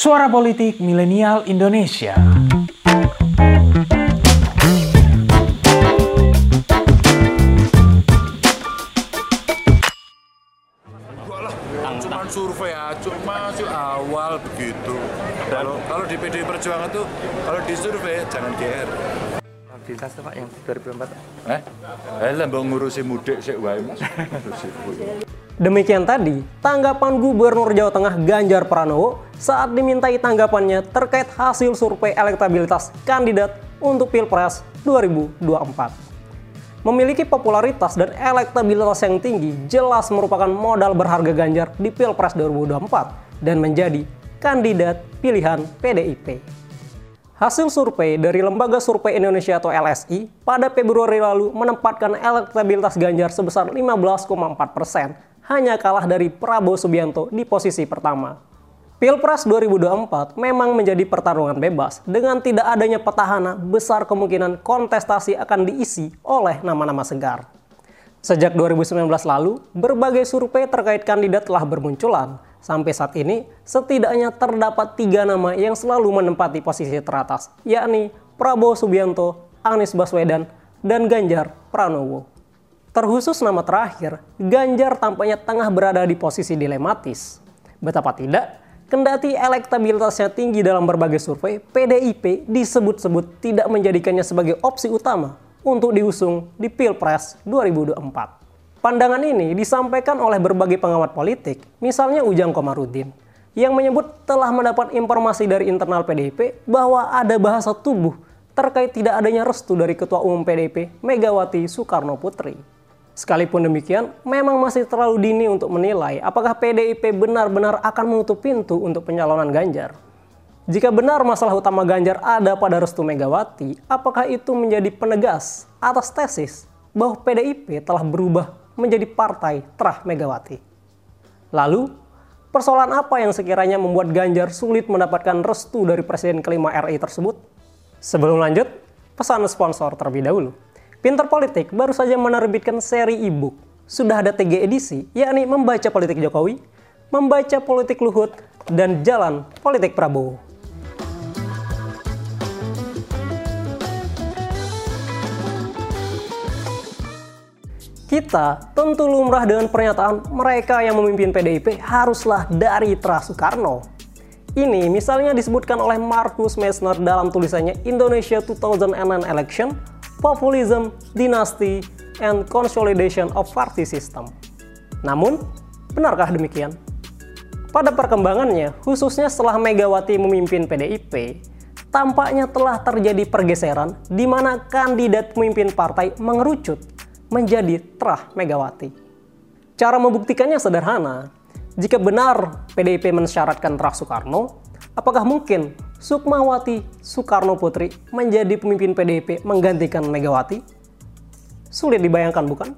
Suara Politik Milenial Indonesia. Cuma survei aja, cuma masih awal begitu. Kalau kalau di PDI Perjuangan tuh kalau di survei jangan GR. Mobilitas tuh Pak yang 2004. Eh, eh lah mbok ngurusi mudik sik wae Mas. Kuwi. Demikian tadi tanggapan Gubernur Jawa Tengah Ganjar Pranowo saat dimintai tanggapannya terkait hasil survei elektabilitas kandidat untuk Pilpres 2024. Memiliki popularitas dan elektabilitas yang tinggi jelas merupakan modal berharga Ganjar di Pilpres 2024 dan menjadi kandidat pilihan PDIP. Hasil survei dari Lembaga Survei Indonesia atau LSI pada Februari lalu menempatkan elektabilitas Ganjar sebesar 15,4 persen, hanya kalah dari Prabowo Subianto di posisi pertama. Pilpres 2024 memang menjadi pertarungan bebas dengan tidak adanya petahana besar kemungkinan kontestasi akan diisi oleh nama-nama segar. Sejak 2019 lalu, berbagai survei terkait kandidat telah bermunculan. Sampai saat ini, setidaknya terdapat tiga nama yang selalu menempati posisi teratas, yakni Prabowo Subianto, Anies Baswedan, dan Ganjar Pranowo. Terkhusus nama terakhir, Ganjar tampaknya tengah berada di posisi dilematis. Betapa tidak, kendati elektabilitasnya tinggi dalam berbagai survei, PDIP disebut-sebut tidak menjadikannya sebagai opsi utama untuk diusung di Pilpres 2024. Pandangan ini disampaikan oleh berbagai pengamat politik, misalnya Ujang Komarudin, yang menyebut telah mendapat informasi dari internal PDIP bahwa ada bahasa tubuh terkait tidak adanya restu dari Ketua Umum PDIP Megawati Soekarno Putri. Sekalipun demikian, memang masih terlalu dini untuk menilai apakah PDIP benar-benar akan menutup pintu untuk pencalonan Ganjar. Jika benar masalah utama Ganjar ada pada restu Megawati, apakah itu menjadi penegas atas tesis bahwa PDIP telah berubah menjadi partai terah Megawati? Lalu, persoalan apa yang sekiranya membuat Ganjar sulit mendapatkan restu dari Presiden kelima RI tersebut? Sebelum lanjut, pesan sponsor terlebih dahulu. Pinter Politik baru saja menerbitkan seri e-book. Sudah ada tiga edisi, yakni Membaca Politik Jokowi, Membaca Politik Luhut, dan Jalan Politik Prabowo. Kita tentu lumrah dengan pernyataan mereka yang memimpin PDIP haruslah dari Tra Soekarno. Ini misalnya disebutkan oleh Markus Messner dalam tulisannya Indonesia 2009 Election, Populism, Dynasty, and Consolidation of Party System. Namun, benarkah demikian? Pada perkembangannya, khususnya setelah Megawati memimpin PDIP, tampaknya telah terjadi pergeseran di mana kandidat pemimpin partai mengerucut menjadi terah Megawati. Cara membuktikannya sederhana. Jika benar PDIP mensyaratkan terah Soekarno, apakah mungkin Sukmawati Soekarno Putri menjadi pemimpin PDIP menggantikan Megawati? Sulit dibayangkan bukan?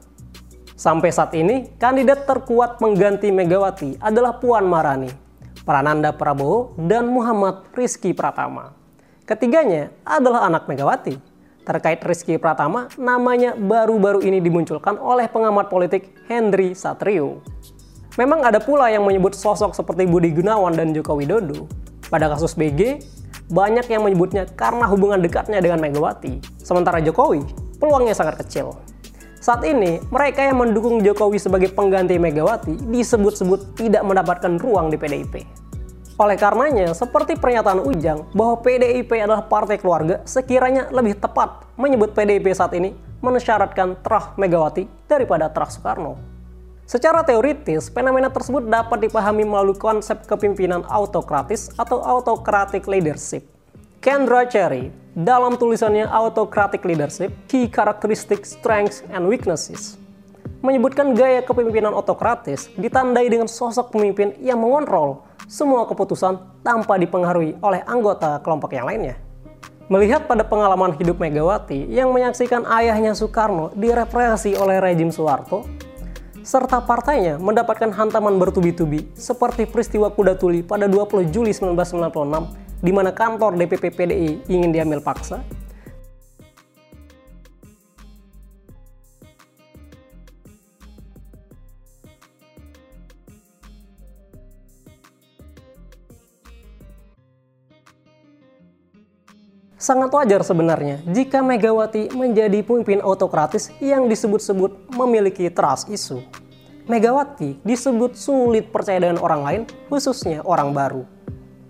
Sampai saat ini, kandidat terkuat mengganti Megawati adalah Puan Marani, Prananda Prabowo, dan Muhammad Rizky Pratama. Ketiganya adalah anak Megawati, Terkait Rizky Pratama, namanya baru-baru ini dimunculkan oleh pengamat politik Hendry Satrio. Memang ada pula yang menyebut sosok seperti Budi Gunawan dan Joko Widodo. Pada kasus BG, banyak yang menyebutnya karena hubungan dekatnya dengan Megawati. Sementara Jokowi, peluangnya sangat kecil. Saat ini, mereka yang mendukung Jokowi sebagai pengganti Megawati disebut-sebut tidak mendapatkan ruang di PDIP. Oleh karenanya, seperti pernyataan Ujang bahwa PDIP adalah partai keluarga, sekiranya lebih tepat menyebut PDIP saat ini mensyaratkan terah Megawati daripada terah Soekarno. Secara teoritis, fenomena tersebut dapat dipahami melalui konsep kepemimpinan autokratis atau autocratic leadership. Kendra Cherry, dalam tulisannya Autocratic Leadership, Key Characteristics, Strengths, and Weaknesses, menyebutkan gaya kepemimpinan autokratis ditandai dengan sosok pemimpin yang mengontrol semua keputusan tanpa dipengaruhi oleh anggota kelompok yang lainnya. Melihat pada pengalaman hidup Megawati yang menyaksikan ayahnya Soekarno direpresi oleh rejim Soeharto, serta partainya mendapatkan hantaman bertubi-tubi seperti peristiwa kuda tuli pada 20 Juli 1996 di mana kantor DPP PDI ingin diambil paksa, Sangat wajar sebenarnya jika Megawati menjadi pemimpin autokratis yang disebut-sebut memiliki trust issue. Megawati disebut sulit percaya dengan orang lain, khususnya orang baru.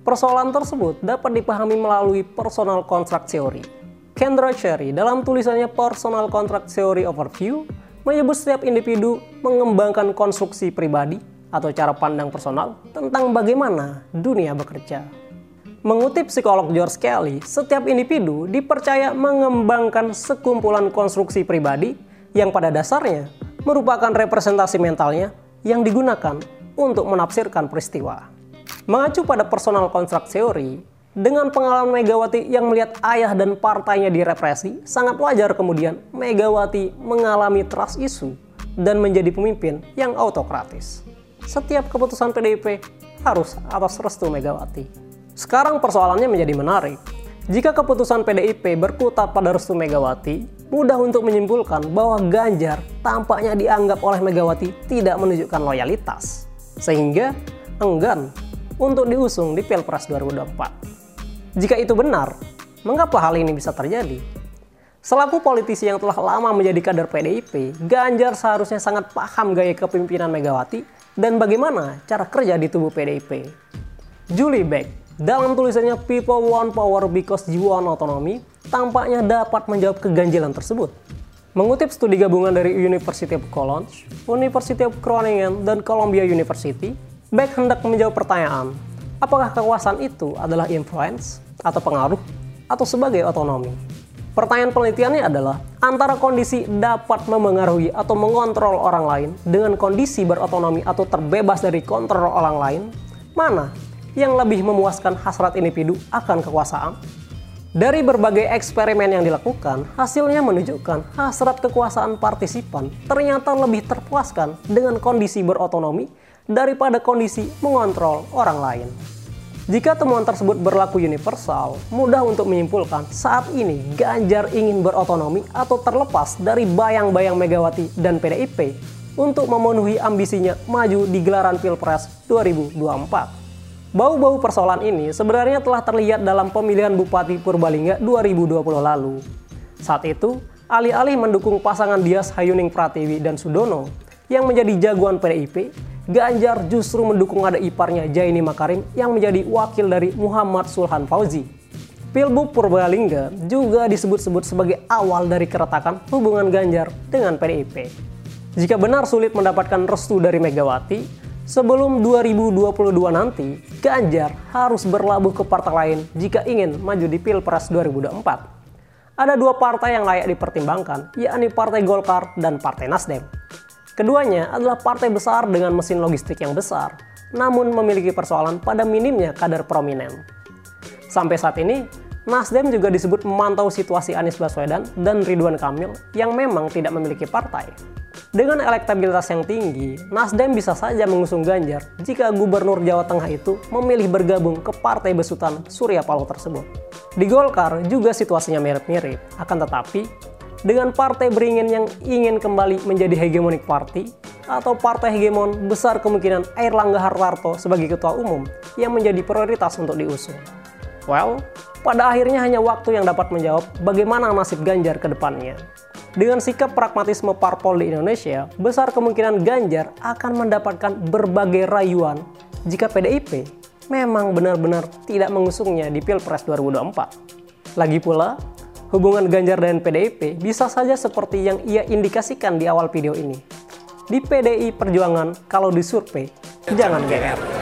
Persoalan tersebut dapat dipahami melalui personal contract theory. Kendra Cherry dalam tulisannya Personal Contract Theory Overview menyebut setiap individu mengembangkan konstruksi pribadi atau cara pandang personal tentang bagaimana dunia bekerja. Mengutip psikolog George Kelly, setiap individu dipercaya mengembangkan sekumpulan konstruksi pribadi yang pada dasarnya merupakan representasi mentalnya yang digunakan untuk menafsirkan peristiwa. Mengacu pada personal construct theory, dengan pengalaman Megawati yang melihat ayah dan partainya direpresi, sangat wajar kemudian Megawati mengalami trust issue dan menjadi pemimpin yang autokratis. Setiap keputusan PDIP harus atas restu Megawati. Sekarang persoalannya menjadi menarik. Jika keputusan PDIP berkutat pada restu Megawati, mudah untuk menyimpulkan bahwa Ganjar tampaknya dianggap oleh Megawati tidak menunjukkan loyalitas, sehingga enggan untuk diusung di Pilpres 2024. Jika itu benar, mengapa hal ini bisa terjadi? Selaku politisi yang telah lama menjadi kader PDIP, Ganjar seharusnya sangat paham gaya kepemimpinan Megawati dan bagaimana cara kerja di tubuh PDIP. Julie Beck dalam tulisannya People Want Power Because You Want Autonomy, tampaknya dapat menjawab keganjilan tersebut. Mengutip studi gabungan dari University of Cologne, University of Groningen, dan Columbia University, Beck hendak menjawab pertanyaan, apakah kekuasaan itu adalah influence atau pengaruh atau sebagai otonomi? Pertanyaan penelitiannya adalah antara kondisi dapat memengaruhi atau mengontrol orang lain dengan kondisi berotonomi atau terbebas dari kontrol orang lain, mana yang lebih memuaskan hasrat individu akan kekuasaan? Dari berbagai eksperimen yang dilakukan, hasilnya menunjukkan hasrat kekuasaan partisipan ternyata lebih terpuaskan dengan kondisi berotonomi daripada kondisi mengontrol orang lain. Jika temuan tersebut berlaku universal, mudah untuk menyimpulkan saat ini Ganjar ingin berotonomi atau terlepas dari bayang-bayang Megawati dan PDIP untuk memenuhi ambisinya maju di gelaran Pilpres 2024. Bau-bau persoalan ini sebenarnya telah terlihat dalam pemilihan Bupati Purbalingga 2020 lalu. Saat itu, alih-alih mendukung pasangan Dias Hayuning Pratiwi dan Sudono yang menjadi jagoan PDIP, Ganjar justru mendukung ada iparnya Jaini Makarim yang menjadi wakil dari Muhammad Sulhan Fauzi. Pilbub Purbalingga juga disebut-sebut sebagai awal dari keretakan hubungan Ganjar dengan PDIP. Jika benar sulit mendapatkan restu dari Megawati, Sebelum 2022 nanti, Ganjar harus berlabuh ke partai lain jika ingin maju di Pilpres 2024. Ada dua partai yang layak dipertimbangkan, yakni Partai Golkar dan Partai Nasdem. Keduanya adalah partai besar dengan mesin logistik yang besar, namun memiliki persoalan pada minimnya kader prominent. Sampai saat ini, Nasdem juga disebut memantau situasi Anies Baswedan dan Ridwan Kamil yang memang tidak memiliki partai. Dengan elektabilitas yang tinggi, Nasdem bisa saja mengusung Ganjar jika Gubernur Jawa Tengah itu memilih bergabung ke partai besutan Surya Paloh tersebut. Di Golkar juga situasinya mirip-mirip, akan tetapi dengan partai beringin yang ingin kembali menjadi hegemonik party atau partai hegemon besar kemungkinan Air Langga Hartarto sebagai ketua umum yang menjadi prioritas untuk diusung. Well, pada akhirnya hanya waktu yang dapat menjawab bagaimana nasib Ganjar ke depannya. Dengan sikap pragmatisme parpol di Indonesia, besar kemungkinan Ganjar akan mendapatkan berbagai rayuan jika PDIP memang benar-benar tidak mengusungnya di Pilpres 2024. Lagi pula, hubungan Ganjar dan PDIP bisa saja seperti yang ia indikasikan di awal video ini. Di PDI Perjuangan, kalau disurvei, jangan GR.